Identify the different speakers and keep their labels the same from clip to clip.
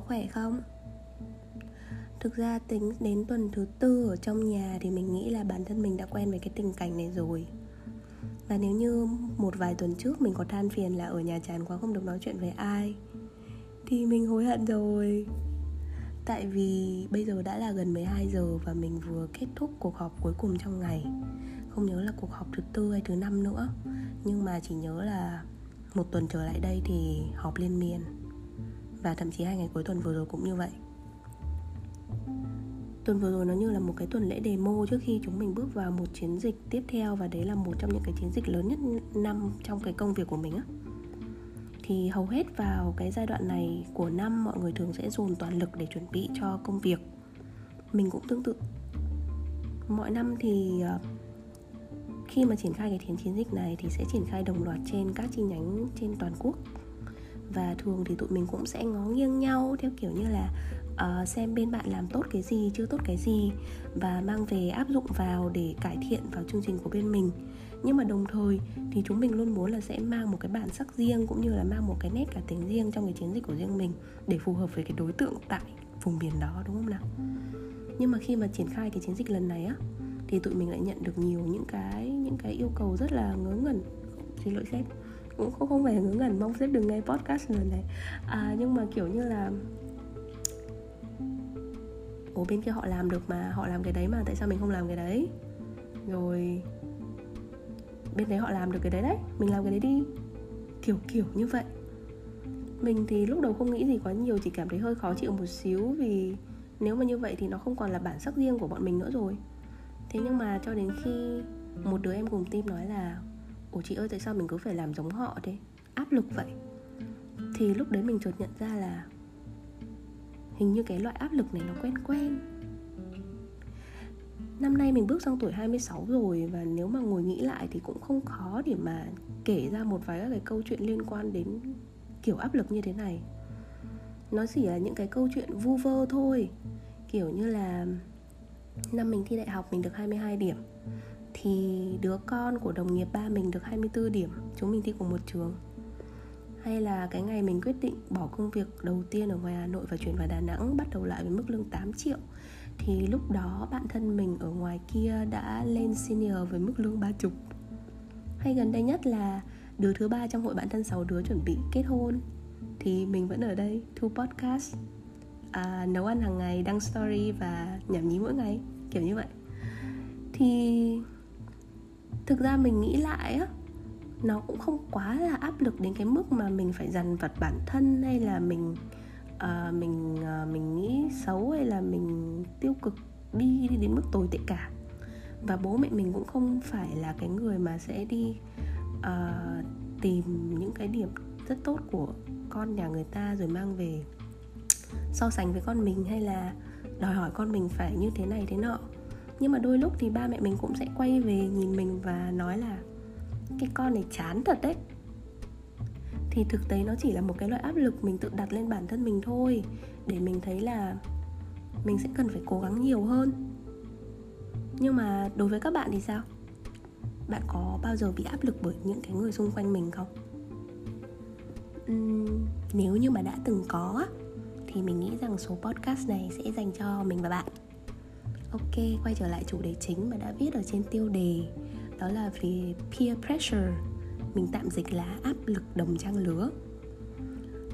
Speaker 1: có khỏe không? Thực ra tính đến tuần thứ tư ở trong nhà thì mình nghĩ là bản thân mình đã quen với cái tình cảnh này rồi. Và nếu như một vài tuần trước mình có than phiền là ở nhà chán quá không được nói chuyện với ai, Thì mình hối hận rồi. Tại vì bây giờ đã là gần 12 giờ và mình vừa kết thúc cuộc họp cuối cùng trong ngày. Không nhớ là cuộc họp thứ tư hay thứ năm nữa, Nhưng mà chỉ nhớ là một tuần trở lại đây thì họp liên miên và thậm chí hai ngày cuối tuần vừa rồi cũng như vậy. Tuần vừa rồi nó như là một cái tuần lễ demo trước khi chúng mình bước vào một chiến dịch tiếp theo và đấy là một trong những cái chiến dịch lớn nhất năm trong cái công việc của mình á. Thì hầu hết vào cái giai đoạn này của năm, mọi người thường sẽ dồn toàn lực để chuẩn bị cho công việc. Mình cũng tương tự. Mọi năm thì ờ, khi mà triển khai cái chiến chiến dịch này thì sẽ triển khai đồng loạt trên các chi nhánh trên toàn quốc và thường thì tụi mình cũng sẽ ngó nghiêng nhau theo kiểu như là uh, xem bên bạn làm tốt cái gì chưa tốt cái gì và mang về áp dụng vào để cải thiện vào chương trình của bên mình. Nhưng mà đồng thời thì chúng mình luôn muốn là sẽ mang một cái bản sắc riêng cũng như là mang một cái nét cả tính riêng trong cái chiến dịch của riêng mình để phù hợp với cái đối tượng tại vùng biển đó đúng không nào? Nhưng mà khi mà triển khai cái chiến dịch lần này á thì tụi mình lại nhận được nhiều những cái những cái yêu cầu rất là ngớ ngẩn. Xin lỗi sếp cũng không không phải ngớ ngẩn mong sếp đừng nghe podcast lần này. À, nhưng mà kiểu như là ủa bên kia họ làm được mà họ làm cái đấy mà tại sao mình không làm cái đấy? Rồi bên đấy họ làm được cái đấy đấy mình làm cái đấy đi. Kiểu kiểu như vậy. Mình thì lúc đầu không nghĩ gì quá nhiều chỉ cảm thấy hơi khó chịu một xíu vì nếu mà như vậy thì nó không còn là bản sắc riêng của bọn mình nữa rồi. Thế nhưng mà cho đến khi một đứa em cùng team nói là ủa chị ơi, tại sao mình cứ phải làm giống họ thế? Áp lực vậy. Thì lúc đấy mình chợt nhận ra là hình như cái loại áp lực này nó quen quen. Năm nay mình bước sang tuổi 26 rồi Và nếu mà ngồi nghĩ lại thì cũng không khó để mà kể ra một vài các cái câu chuyện liên quan đến kiểu áp lực như thế này. Nó chỉ là những cái câu chuyện vu vơ thôi, Kiểu như là Năm mình thi đại học mình được 22 điểm. Thì đứa con của đồng nghiệp ba mình được 24 điểm Chúng mình thi cùng một trường. Hay là cái ngày mình quyết định bỏ công việc đầu tiên ở ngoài Hà Nội và chuyển vào Đà Nẵng bắt đầu lại với mức lương 8 triệu thì lúc đó bạn thân mình ở ngoài kia đã lên senior với mức lương ba chục. Hay gần đây nhất là đứa thứ ba trong hội bạn thân sáu đứa chuẩn bị kết hôn thì mình vẫn ở đây thu podcast à, nấu ăn hàng ngày đăng story và nhảm nhí mỗi ngày kiểu như vậy. Thì thực ra mình nghĩ lại á nó cũng không quá là áp lực đến cái mức mà mình phải dằn vặt bản thân hay là mình uh, mình uh, mình nghĩ xấu hay là mình tiêu cực đi, đi đến mức tồi tệ cả. Và bố mẹ mình cũng không phải là cái người mà sẽ đi uh, tìm những cái điểm rất tốt của con nhà người ta rồi mang về so sánh với con mình hay là đòi hỏi con mình phải như thế này thế nọ nhưng mà đôi lúc thì ba mẹ mình cũng sẽ quay về nhìn mình và nói là cái con này chán thật đấy. Thì thực tế nó chỉ là một cái loại áp lực mình tự đặt lên bản thân mình thôi để mình thấy là mình sẽ cần phải cố gắng nhiều hơn. Nhưng mà đối với các bạn thì sao? Bạn có bao giờ bị áp lực bởi những cái người xung quanh mình không? Uhm, nếu như mà đã từng có thì mình nghĩ rằng số podcast này sẽ dành cho mình và bạn ok, quay trở lại chủ đề chính mà đã viết ở trên tiêu đề. Đó là về peer pressure. Mình tạm dịch là áp lực đồng trang lứa.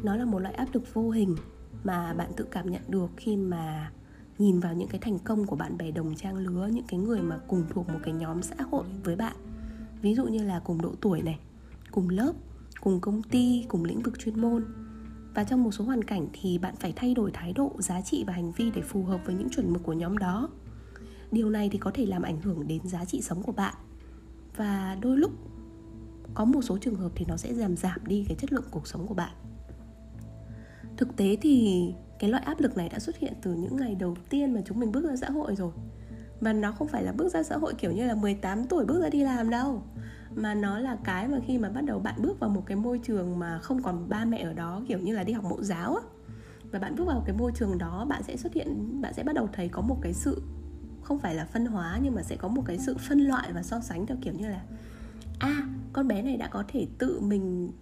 Speaker 1: Nó là một loại áp lực vô hình mà bạn tự cảm nhận được khi mà nhìn vào những cái thành công của bạn bè đồng trang lứa, những cái người mà cùng thuộc một cái nhóm xã hội với bạn. Ví dụ như là cùng độ tuổi này, cùng lớp, cùng công ty, cùng lĩnh vực chuyên môn. Và trong một số hoàn cảnh thì bạn phải thay đổi thái độ, giá trị và hành vi để phù hợp với những chuẩn mực của nhóm đó điều này thì có thể làm ảnh hưởng đến giá trị sống của bạn. Và đôi lúc, có một số trường hợp thì nó sẽ giảm giảm đi cái chất lượng cuộc sống của bạn. Thực tế thì cái loại áp lực này đã xuất hiện từ những ngày đầu tiên mà chúng mình bước ra xã hội rồi. Và nó không phải là bước ra xã hội kiểu như là 18 tuổi bước ra đi làm đâu. Mà nó là cái mà khi mà bắt đầu bạn bước vào một cái môi trường mà không còn ba mẹ ở đó, kiểu như là đi học mẫu giáo á. Và bạn bước vào cái môi trường đó, bạn sẽ xuất hiện, bạn sẽ bắt đầu thấy có một cái sự không phải là phân hóa nhưng mà sẽ có một cái sự phân loại và so sánh theo kiểu như là a à, con bé này đã có thể tự mình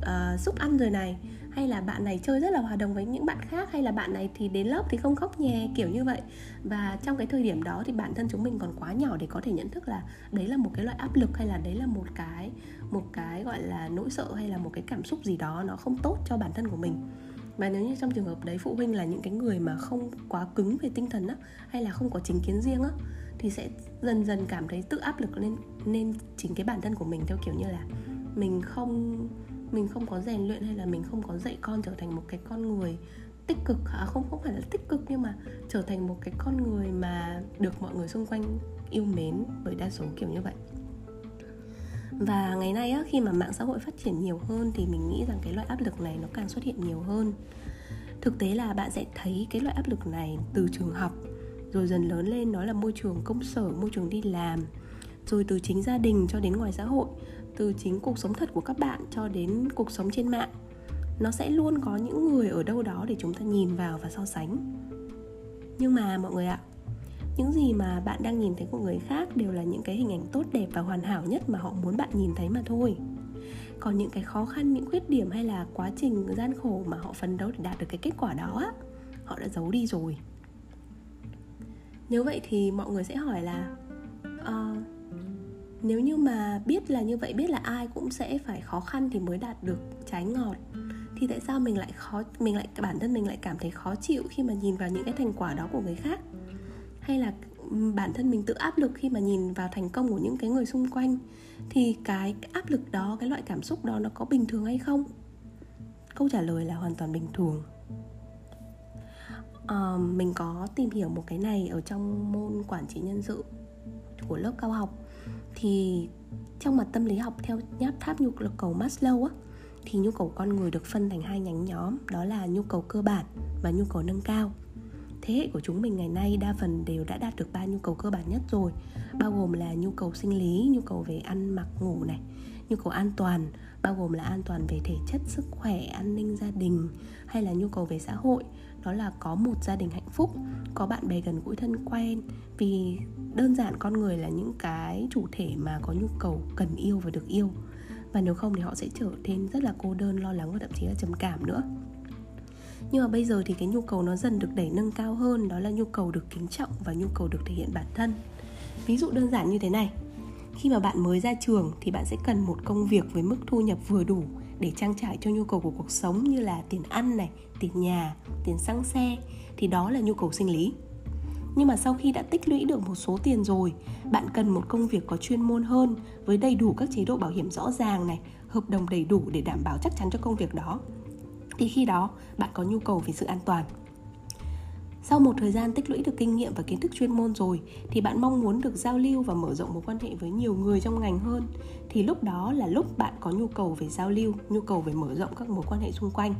Speaker 1: uh, ăn rồi này hay là bạn này chơi rất là hòa đồng với những bạn khác hay là bạn này thì đến lớp thì không khóc nhè kiểu như vậy. Và trong cái thời điểm đó thì bản thân chúng mình còn quá nhỏ để có thể nhận thức là đấy là một cái loại áp lực hay là đấy là một cái một cái gọi là nỗi sợ hay là một cái cảm xúc gì đó nó không tốt cho bản thân của mình mà nếu như trong trường hợp đấy phụ huynh là những cái người mà không quá cứng về tinh thần á, hay là không có chính kiến riêng á, thì sẽ dần dần cảm thấy tự áp lực lên nên chính cái bản thân của mình theo kiểu như là mình không mình không có rèn luyện hay là mình không có dạy con trở thành một cái con người tích cực. À không không phải là tích cực nhưng mà trở thành một cái con người mà được mọi người xung quanh yêu mến bởi đa số kiểu như vậy và ngày nay á, khi mà mạng xã hội phát triển nhiều hơn thì mình nghĩ rằng cái loại áp lực này nó càng xuất hiện nhiều hơn. Thực tế là bạn sẽ thấy cái loại áp lực này từ trường học rồi dần lớn lên nó là môi trường công sở môi trường đi làm rồi từ chính gia đình cho đến ngoài xã hội từ chính cuộc sống thật của các bạn cho đến cuộc sống trên mạng. Nó sẽ luôn có những người ở đâu đó để chúng ta nhìn vào và so sánh. Nhưng mà mọi người ạ những gì mà bạn đang nhìn thấy của người khác đều là những cái hình ảnh tốt đẹp và hoàn hảo nhất mà họ muốn bạn nhìn thấy mà thôi. Còn những cái khó khăn những khuyết điểm hay là quá trình gian khổ mà họ phấn đấu để đạt được cái kết quả đó á họ đã giấu đi rồi. Nếu vậy thì mọi người sẽ hỏi là uh, nếu như mà biết là như vậy biết là ai cũng sẽ phải khó khăn thì mới đạt được trái ngọt thì tại sao mình lại khó mình lại bản thân mình lại cảm thấy khó chịu khi mà nhìn vào những cái thành quả đó của người khác? Hay là bản thân mình tự áp lực khi mà nhìn vào thành công của những cái người xung quanh thì cái áp lực đó cái loại cảm xúc đó nó có bình thường hay không? Câu trả lời là hoàn toàn bình thường. À, mình có tìm hiểu một cái này ở trong môn quản trị nhân sự của lớp cao học. Thì trong mặt tâm lý học theo nháp tháp nhu cầu Maslow á thì nhu cầu con người được phân thành hai nhánh nhóm đó là nhu cầu cơ bản và nhu cầu nâng cao thế hệ của chúng mình ngày nay đa phần đều đã đạt được ba nhu cầu cơ bản nhất rồi. Bao gồm là nhu cầu sinh lý, nhu cầu về ăn, mặc, ngủ này, nhu cầu an toàn, bao gồm là an toàn về thể chất, sức khỏe, an ninh gia đình, hay là nhu cầu về xã hội. Đó là có một gia đình hạnh phúc, có bạn bè gần gũi thân quen. Vì đơn giản con người là những cái chủ thể mà có nhu cầu cần yêu và được yêu. Và nếu không thì họ sẽ trở nên rất là cô đơn, lo lắng và thậm chí là trầm cảm nữa nhưng mà bây giờ thì cái nhu cầu nó dần được đẩy nâng cao hơn, đó là nhu cầu được kính trọng và nhu cầu được thể hiện bản thân. Ví dụ đơn giản như thế này, khi mà bạn mới ra trường thì bạn sẽ cần một công việc với mức thu nhập vừa đủ để trang trải cho nhu cầu của cuộc sống như là tiền ăn này, tiền nhà, tiền xăng xe, thì đó là nhu cầu sinh lý. Nhưng mà sau khi đã tích lũy được một số tiền rồi, bạn cần một công việc có chuyên môn hơn, với đầy đủ các chế độ bảo hiểm rõ ràng này, hợp đồng đầy đủ để đảm bảo chắc chắn cho công việc đó thì khi đó, bạn có nhu cầu về sự an toàn. Sau một thời gian tích lũy được kinh nghiệm và kiến thức chuyên môn rồi, thì bạn mong muốn được giao lưu và mở rộng mối quan hệ với nhiều người trong ngành hơn, thì lúc đó là lúc bạn có nhu cầu về giao lưu, nhu cầu về mở rộng các mối quan hệ xung quanh.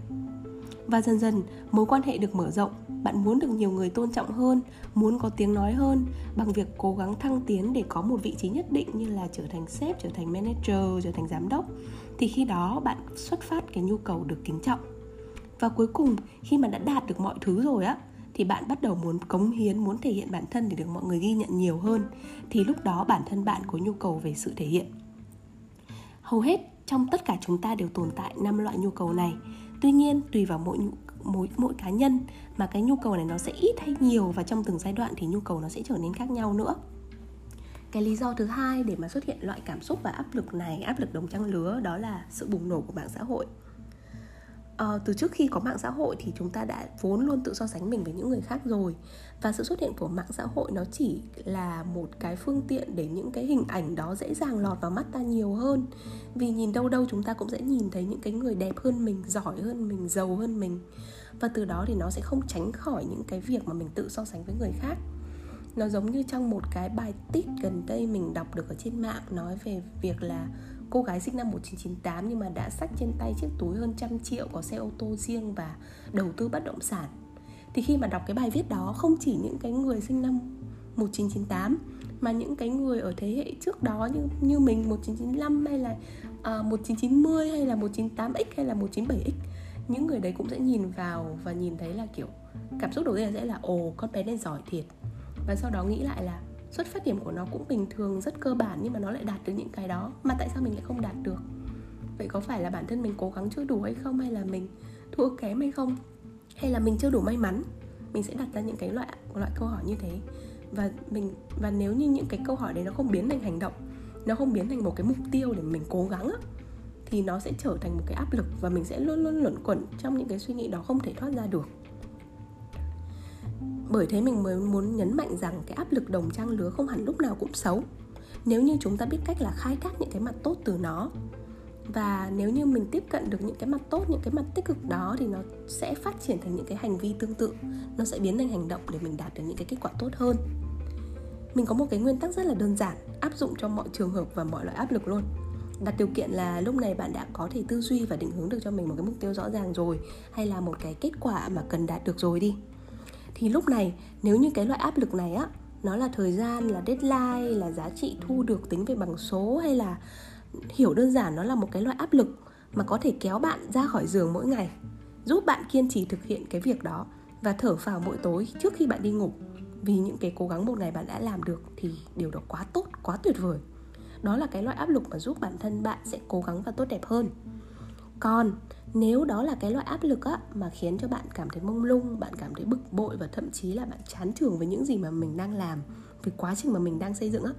Speaker 1: Và dần dần, mối quan hệ được mở rộng, bạn muốn được nhiều người tôn trọng hơn, muốn có tiếng nói hơn, bằng việc cố gắng thăng tiến để có một vị trí nhất định như là trở thành sếp, trở thành manager, trở thành giám đốc, thì khi đó bạn xuất phát cái nhu cầu được kính trọng và cuối cùng, khi mà đã đạt được mọi thứ rồi á, thì bạn bắt đầu muốn cống hiến, muốn thể hiện bản thân để được mọi người ghi nhận nhiều hơn, thì lúc đó bản thân bạn có nhu cầu về sự thể hiện. Hầu hết trong tất cả chúng ta đều tồn tại năm loại nhu cầu này. Tuy nhiên, tùy vào mỗi mỗi mỗi cá nhân mà cái nhu cầu này nó sẽ ít hay nhiều và trong từng giai đoạn thì nhu cầu nó sẽ trở nên khác nhau nữa. Cái lý do thứ hai để mà xuất hiện loại cảm xúc và áp lực này, áp lực đồng trang lứa đó là sự bùng nổ của mạng xã hội uh, từ trước khi có mạng xã hội thì chúng ta đã vốn luôn tự so sánh mình với những người khác rồi. Và sự xuất hiện của mạng xã hội nó chỉ là một cái phương tiện để những cái hình ảnh đó dễ dàng lọt vào mắt ta nhiều hơn. Vì nhìn đâu đâu chúng ta cũng sẽ nhìn thấy những cái người đẹp hơn mình giỏi hơn mình giàu hơn mình. Và từ đó thì nó sẽ không tránh khỏi những cái việc mà mình tự so sánh với người khác. Nó giống như trong một cái bài tít gần đây mình đọc được ở trên mạng nói về việc là cô gái sinh năm 1998 nhưng mà đã sách trên tay chiếc túi hơn trăm triệu có xe ô tô riêng và đầu tư bất động sản. Thì khi mà đọc cái bài viết đó không chỉ những cái người sinh năm 1998 mà những cái người ở thế hệ trước đó như như mình 1995 hay là à, uh, 1990 hay là 198X hay là 197X những người đấy cũng sẽ nhìn vào và nhìn thấy là kiểu cảm xúc đầu tiên sẽ là ồ con bé này giỏi thiệt. Và sau đó nghĩ lại là xuất phát điểm của nó cũng bình thường rất cơ bản nhưng mà nó lại đạt được những cái đó. Mà tại sao mình lại không đạt được? Vậy có phải là bản thân mình cố gắng chưa đủ hay không? Hay là mình thua kém hay không? Hay là mình chưa đủ may mắn? Mình sẽ đặt ra những cái loại loại câu hỏi như thế. Và mình và nếu như những cái câu hỏi đấy nó không biến thành hành động nó không biến thành một cái mục tiêu để mình cố gắng á, thì nó sẽ trở thành một cái áp lực và mình sẽ luôn luôn luẩn quẩn trong những cái suy nghĩ đó không thể thoát ra được bởi thế mình mới muốn nhấn mạnh rằng cái áp lực đồng trang lứa không hẳn lúc nào cũng xấu. Nếu như chúng ta biết cách là khai thác những cái mặt tốt từ nó, và nếu như mình tiếp cận được những cái mặt tốt, những cái mặt tích cực đó thì nó sẽ phát triển thành những cái hành vi tương tự. Nó sẽ biến thành hành động để mình đạt được những cái kết quả tốt hơn. Mình có một cái nguyên tắc rất là đơn giản, áp dụng cho mọi trường hợp và mọi loại áp lực luôn. Đặt điều kiện là lúc này bạn đã có thể tư duy và định hướng được cho mình một cái mục tiêu rõ ràng rồi, hay là một cái kết quả mà cần đạt được rồi đi thì lúc này, nếu như cái loại áp lực này á, nó là thời gian, là deadline, là giá trị thu được tính về bằng số hay là hiểu đơn giản nó là một cái loại áp lực mà có thể kéo bạn ra khỏi giường mỗi ngày, giúp bạn kiên trì thực hiện cái việc đó và thở phào mỗi tối trước khi bạn đi ngủ. Vì những cái cố gắng một ngày bạn đã làm được thì điều đó quá tốt, quá tuyệt vời. Đó là cái loại áp lực mà giúp bản thân bạn sẽ cố gắng và tốt đẹp hơn còn nếu đó là cái loại áp lực á mà khiến cho bạn cảm thấy mông lung bạn cảm thấy bực bội và thậm chí là bạn chán chường với những gì mà mình đang làm với quá trình mà mình đang xây dựng á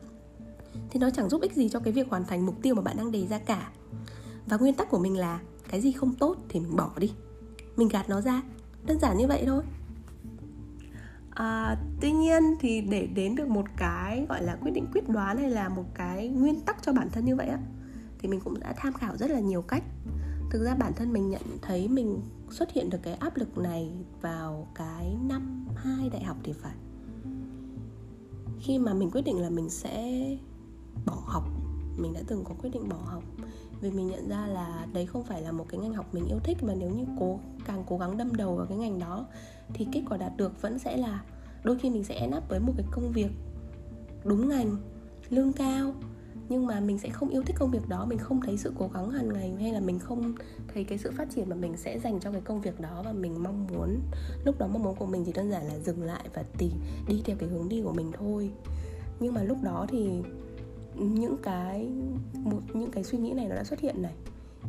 Speaker 1: thì nó chẳng giúp ích gì cho cái việc hoàn thành mục tiêu mà bạn đang đề ra cả. Và nguyên tắc của mình là cái gì không tốt thì mình bỏ đi. Mình gạt nó ra. Đơn giản như vậy thôi. À, tuy nhiên thì để đến được một cái gọi là quyết định quyết đoán hay là một cái nguyên tắc cho bản thân như vậy á thì mình cũng đã tham khảo rất là nhiều cách thực ra bản thân mình nhận thấy mình xuất hiện được cái áp lực này vào cái năm hai đại học thì phải. Khi mà mình quyết định là mình sẽ bỏ học, mình đã từng có quyết định bỏ học, vì mình nhận ra là đấy không phải là một cái ngành học mình yêu thích và nếu như cố, càng cố gắng đâm đầu vào cái ngành đó, thì kết quả đạt được vẫn sẽ là đôi khi mình sẽ end up với một cái công việc đúng ngành, lương cao nhưng mà mình sẽ không yêu thích công việc đó, mình không thấy sự cố gắng hàng ngày, hay là mình không thấy cái sự phát triển mà mình sẽ dành cho cái công việc đó và mình mong muốn, lúc đó mong muốn của mình chỉ đơn giản là dừng lại và tìm đi theo cái hướng đi của mình thôi. Nhưng mà lúc đó thì những cái, một, những cái suy nghĩ này nó đã xuất hiện này.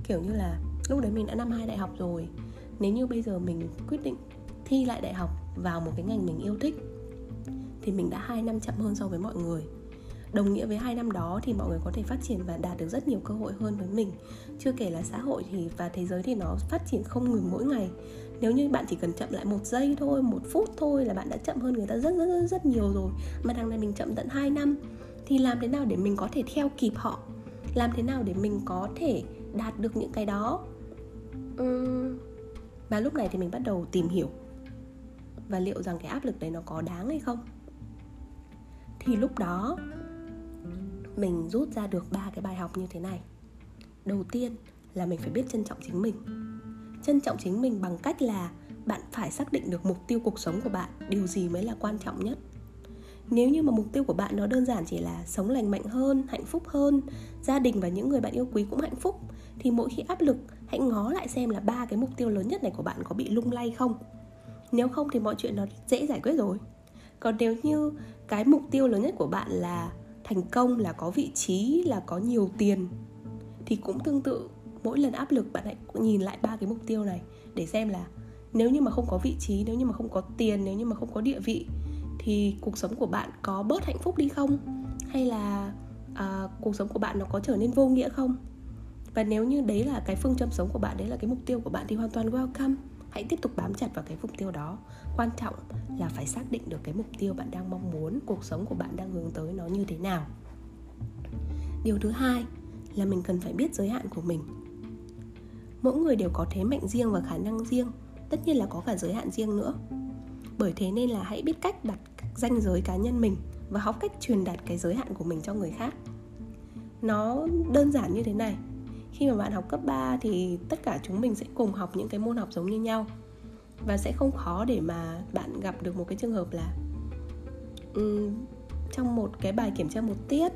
Speaker 1: Kiểu như là lúc đấy mình đã năm hai đại học rồi, nếu như bây giờ mình quyết định thi lại đại học vào một cái ngành mình yêu thích, thì mình đã hai năm chậm hơn so với mọi người đồng nghĩa với hai năm đó thì mọi người có thể phát triển và đạt được rất nhiều cơ hội hơn với mình. Chưa kể là xã hội thì và thế giới thì nó phát triển không ngừng mỗi ngày. Nếu như bạn chỉ cần chậm lại một giây thôi một phút thôi là bạn đã chậm hơn người ta rất rất rất, rất nhiều rồi. Mà đằng này mình chậm tận 2 năm thì làm thế nào để mình có thể theo kịp họ? Làm thế nào để mình có thể đạt được những cái đó? Uhm. và lúc này thì mình bắt đầu tìm hiểu. Và liệu rằng cái áp lực đấy nó có đáng hay không? Thì lúc đó mình rút ra được ba cái bài học như thế này. Đầu tiên là mình phải biết trân trọng chính mình. Trân trọng chính mình bằng cách là bạn phải xác định được mục tiêu cuộc sống của bạn, điều gì mới là quan trọng nhất. Nếu như mà mục tiêu của bạn nó đơn giản chỉ là sống lành mạnh hơn, hạnh phúc hơn, gia đình và những người bạn yêu quý cũng hạnh phúc, thì mỗi khi áp lực, hãy ngó lại xem là ba cái mục tiêu lớn nhất này của bạn có bị lung lay không. Nếu không thì mọi chuyện nó dễ giải quyết rồi. Còn nếu như cái mục tiêu lớn nhất của bạn là thành công là có vị trí là có nhiều tiền thì cũng tương tự mỗi lần áp lực bạn hãy nhìn lại ba cái mục tiêu này để xem là nếu như mà không có vị trí nếu như mà không có tiền nếu như mà không có địa vị thì cuộc sống của bạn có bớt hạnh phúc đi không? Hay là à, cuộc sống của bạn nó có trở nên vô nghĩa không? Và nếu như đấy là cái phương châm sống của bạn đấy là cái mục tiêu của bạn thì hoàn toàn welcome hãy tiếp tục bám chặt vào cái mục tiêu đó. Quan trọng là phải xác định được cái mục tiêu bạn đang mong muốn, cuộc sống của bạn đang hướng tới nó như thế nào. Điều thứ hai là mình cần phải biết giới hạn của mình. Mỗi người đều có thế mạnh riêng và khả năng riêng, tất nhiên là có cả giới hạn riêng nữa. Bởi thế nên là hãy biết cách đặt danh giới cá nhân mình và học cách truyền đạt cái giới hạn của mình cho người khác. Nó đơn giản như thế này khi mà bạn học cấp 3 thì tất cả chúng mình sẽ cùng học những cái môn học giống như nhau. Và sẽ không khó để mà bạn gặp được một cái trường hợp là um, trong một cái bài kiểm tra một tiết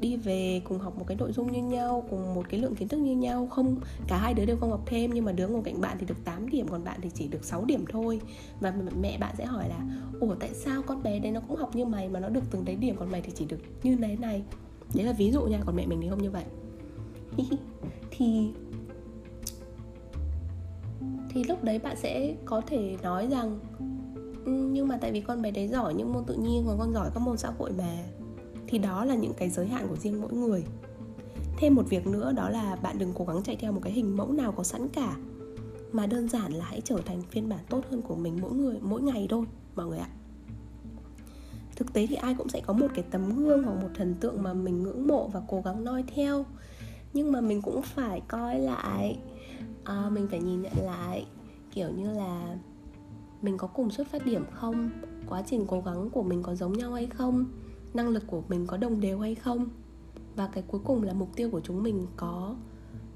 Speaker 1: đi về cùng học một cái nội dung như nhau cùng một cái lượng kiến thức như nhau. Không cả hai đứa đều không học thêm nhưng mà đứa ngồi cạnh bạn thì được 8 điểm còn bạn thì chỉ được 6 điểm thôi. Và mẹ bạn sẽ hỏi là ủa tại sao con bé đấy nó cũng học như mày mà nó được từng đấy điểm còn mày thì chỉ được như thế này? Đấy là ví dụ nha còn mẹ mình thì không như vậy. thì thì lúc đấy bạn sẽ có thể nói rằng ừ, nhưng mà tại vì con bé đấy giỏi những môn tự nhiên còn con giỏi các môn xã hội mà. Thì đó là những cái giới hạn của riêng mỗi người. Thêm một việc nữa đó là bạn đừng cố gắng chạy theo một cái hình mẫu nào có sẵn cả, mà đơn giản là hãy trở thành phiên bản tốt hơn của mình mỗi người, mỗi ngày thôi, mọi người ạ. Thực tế thì ai cũng sẽ có một cái tấm gương hoặc một thần tượng mà mình ngưỡng mộ và cố gắng noi theo nhưng mà mình cũng phải coi lại. À, mình phải nhìn nhận lại kiểu như là mình có cùng xuất phát điểm không? Quá trình cố gắng của mình có giống nhau hay không? Năng lực của mình có đồng đều hay không? Và cái cuối cùng là mục tiêu của chúng mình có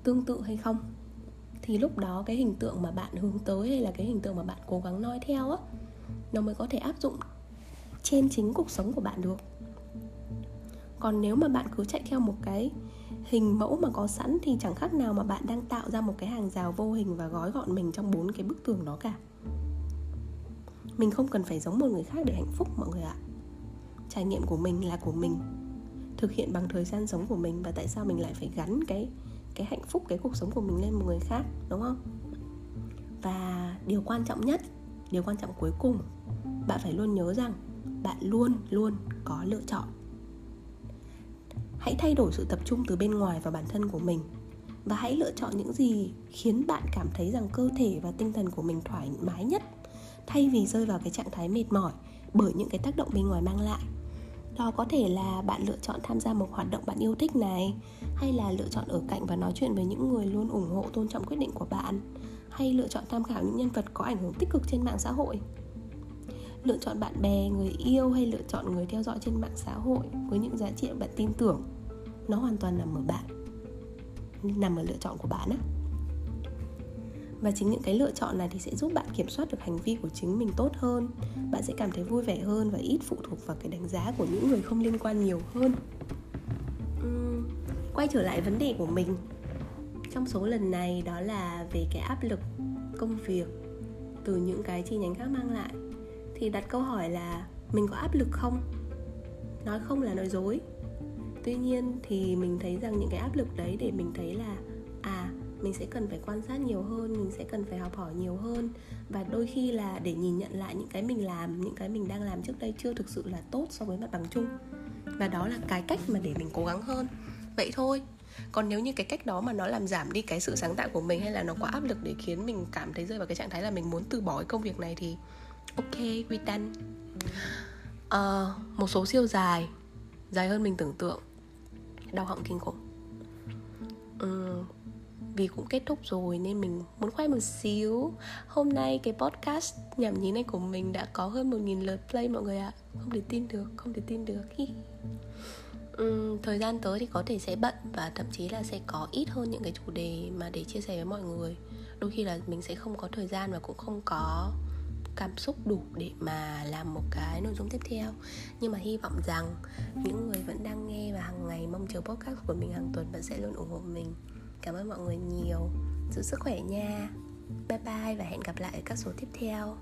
Speaker 1: tương tự hay không? Thì lúc đó cái hình tượng mà bạn hướng tới hay là cái hình tượng mà bạn cố gắng noi theo á nó mới có thể áp dụng trên chính cuộc sống của bạn được. Còn nếu mà bạn cứ chạy theo một cái hình mẫu mà có sẵn thì chẳng khác nào mà bạn đang tạo ra một cái hàng rào vô hình và gói gọn mình trong bốn cái bức tường đó cả. Mình không cần phải giống một người khác để hạnh phúc, mọi người ạ. Trải nghiệm của mình là của mình, thực hiện bằng thời gian sống của mình và tại sao mình lại phải gắn cái cái hạnh phúc, cái cuộc sống của mình lên một người khác, đúng không? Và điều quan trọng nhất, điều quan trọng cuối cùng, bạn phải luôn nhớ rằng bạn luôn luôn có lựa chọn hãy thay đổi sự tập trung từ bên ngoài vào bản thân của mình. Và hãy lựa chọn những gì khiến bạn cảm thấy rằng cơ thể và tinh thần của mình thoải mái nhất, thay vì rơi vào cái trạng thái mệt mỏi bởi những cái tác động bên ngoài mang lại. Đó có thể là bạn lựa chọn tham gia một hoạt động bạn yêu thích này, hay là lựa chọn ở cạnh và nói chuyện với những người luôn ủng hộ, tôn trọng quyết định của bạn, hay lựa chọn tham khảo những nhân vật có ảnh hưởng tích cực trên mạng xã hội lựa chọn bạn bè người yêu hay lựa chọn người theo dõi trên mạng xã hội với những giá trị bạn tin tưởng nó hoàn toàn nằm ở bạn nằm ở lựa chọn của bạn á. Và chính những cái lựa chọn này thì sẽ giúp bạn kiểm soát được hành vi của chính mình tốt hơn bạn sẽ cảm thấy vui vẻ hơn và ít phụ thuộc vào cái đánh giá của những người không liên quan nhiều hơn. Uhm, quay trở lại vấn đề của mình. Trong số lần này đó là về cái áp lực công việc từ những cái chi nhánh khác mang lại thì đặt câu hỏi là mình có áp lực không? Nói không là nói dối. Tuy nhiên thì mình thấy rằng những cái áp lực đấy để mình thấy là à mình sẽ cần phải quan sát nhiều hơn, mình sẽ cần phải học hỏi nhiều hơn. Và đôi khi là để nhìn nhận lại những cái mình làm, những cái mình đang làm trước đây chưa thực sự là tốt so với mặt bằng chung. Và đó là cái cách mà để mình cố gắng hơn. Vậy thôi. Còn nếu như cái cách đó mà nó làm giảm đi cái sự sáng tạo của mình hay là nó quá áp lực để khiến mình cảm thấy rơi vào cái trạng thái là mình muốn từ bỏ cái công việc này thì ok we done uh, một số siêu dài dài hơn mình tưởng tượng. Đau họng kinh khủng. Uh, vì cũng kết thúc rồi nên mình muốn khoe một xíu. Hôm nay cái podcast nhảm nhí này của mình đã có hơn 1.000 lượt play mọi người ạ. Không thể tin được, không thể tin được. Uhm, Thời gian tới thì có thể sẽ bận và thậm chí là sẽ có ít hơn những cái chủ đề mà để chia sẻ với mọi người. Đôi khi là mình sẽ không có thời gian và cũng không có cảm xúc đủ để mà làm một cái nội dung tiếp theo. Nhưng mà hy vọng rằng những người vẫn đang nghe và hàng ngày mong chờ podcast của mình hàng tuần vẫn sẽ luôn ủng hộ mình. Cảm ơn mọi người nhiều. Giữ sức khỏe nha. Bye bye và hẹn gặp lại ở các số tiếp theo.